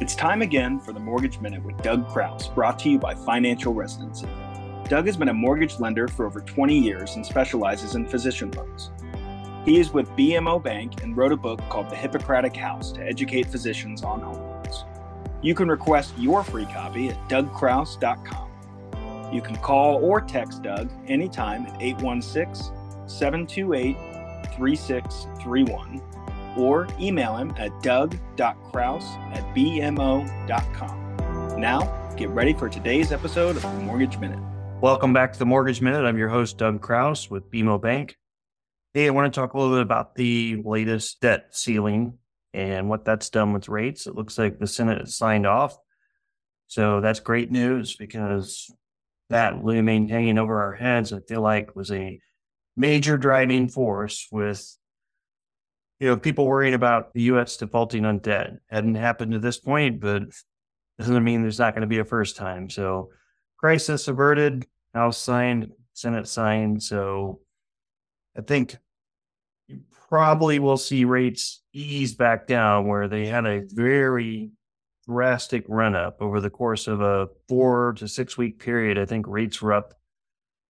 It's time again for the Mortgage Minute with Doug Crouse, brought to you by Financial Residency. Doug has been a mortgage lender for over 20 years and specializes in physician loans. He is with BMO Bank and wrote a book called The Hippocratic House to educate physicians on home loans. You can request your free copy at dougcrouse.com. You can call or text Doug anytime at 816 728 3631 or email him at doug.crouse at bmo.com. Now, get ready for today's episode of Mortgage Minute. Welcome back to the Mortgage Minute. I'm your host, Doug Crouse with BMO Bank. Hey, I want to talk a little bit about the latest debt ceiling and what that's done with rates. It looks like the Senate has signed off. So that's great news because that looming hanging over our heads, I feel like was a major driving force with you know, people worrying about the U.S. defaulting on debt. Hadn't happened to this point, but doesn't mean there's not going to be a first time. So, crisis averted, House signed, Senate signed. So, I think you probably will see rates ease back down where they had a very drastic run up over the course of a four to six week period. I think rates were up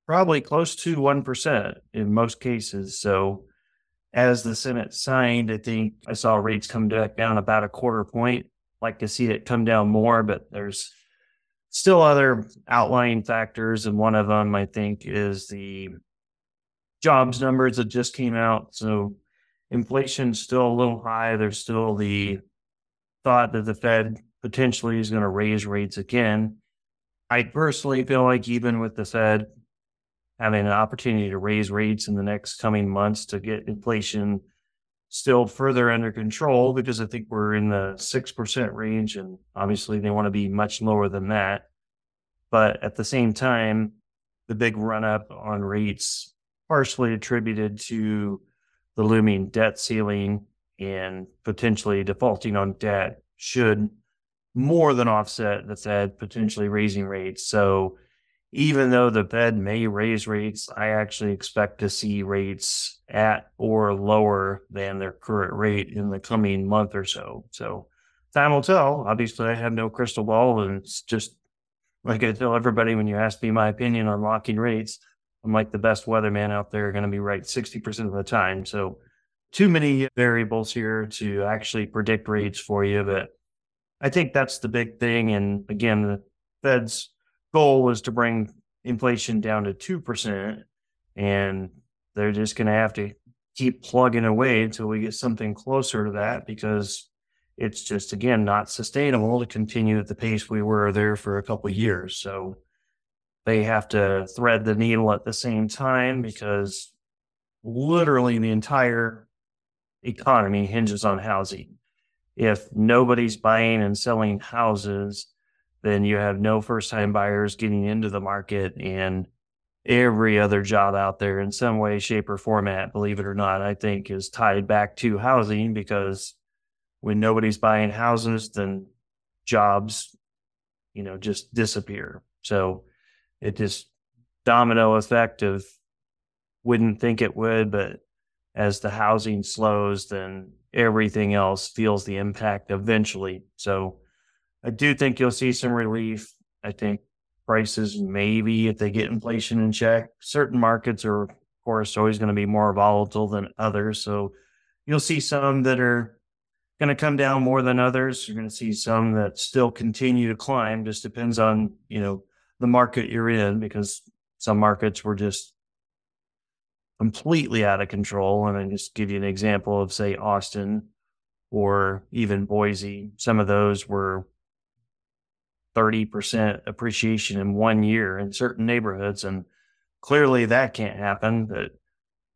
probably close to 1% in most cases. So, as the Senate signed, I think I saw rates come back down about a quarter point. Like to see it come down more, but there's still other outlying factors. And one of them, I think, is the jobs numbers that just came out. So inflation's still a little high. There's still the thought that the Fed potentially is going to raise rates again. I personally feel like even with the Fed having an opportunity to raise rates in the next coming months to get inflation still further under control because I think we're in the 6% range and obviously they want to be much lower than that. But at the same time, the big run up on rates partially attributed to the looming debt ceiling and potentially defaulting on debt should more than offset the Fed potentially raising rates. So even though the Fed may raise rates, I actually expect to see rates at or lower than their current rate in the coming month or so. So time will tell. Obviously, I have no crystal ball, and it's just like I tell everybody when you ask me my opinion on locking rates, I'm like the best weatherman out there, going to be right 60% of the time. So too many variables here to actually predict rates for you, but I think that's the big thing. And again, the Fed's goal was to bring inflation down to 2%. And they're just going to have to keep plugging away until we get something closer to that because it's just, again, not sustainable to continue at the pace we were there for a couple years. So they have to thread the needle at the same time because literally the entire economy hinges on housing. If nobody's buying and selling houses, then you have no first time buyers getting into the market and every other job out there in some way, shape, or format, believe it or not, I think is tied back to housing because when nobody's buying houses, then jobs, you know, just disappear. So it just domino effect of wouldn't think it would, but as the housing slows, then everything else feels the impact eventually. So I do think you'll see some relief. I think prices maybe if they get inflation in check. Certain markets are, of course, always going to be more volatile than others. So you'll see some that are going to come down more than others. You're going to see some that still continue to climb. Just depends on you know the market you're in because some markets were just completely out of control. And I just give you an example of say Austin or even Boise. Some of those were 30% appreciation in one year in certain neighborhoods. And clearly that can't happen. But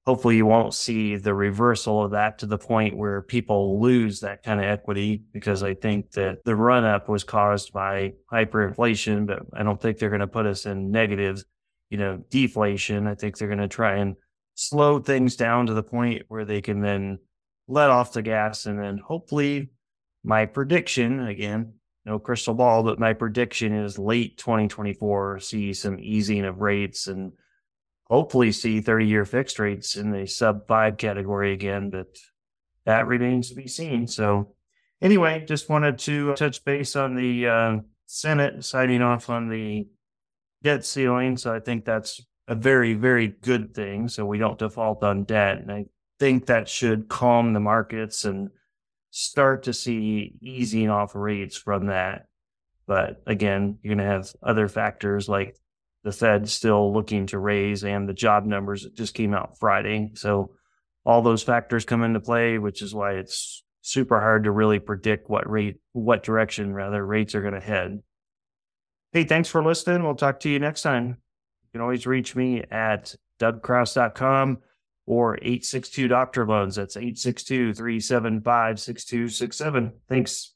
hopefully you won't see the reversal of that to the point where people lose that kind of equity because I think that the run up was caused by hyperinflation, but I don't think they're going to put us in negative, you know, deflation. I think they're going to try and slow things down to the point where they can then let off the gas and then hopefully my prediction again no crystal ball, but my prediction is late 2024 see some easing of rates and hopefully see 30 year fixed rates in the sub five category again. But that remains to be seen. So Anyway, just wanted to touch base on the uh, Senate signing off on the debt ceiling. So I think that's a very, very good thing. So we don't default on debt. And I think that should calm the markets and start to see easing off rates from that. But again, you're going to have other factors like the Fed still looking to raise and the job numbers that just came out Friday. So all those factors come into play, which is why it's super hard to really predict what rate, what direction rather rates are going to head. Hey, thanks for listening. We'll talk to you next time. You can always reach me at dougcrouse.com or 862 Doctor Loans. That's 862 375 6267. Thanks.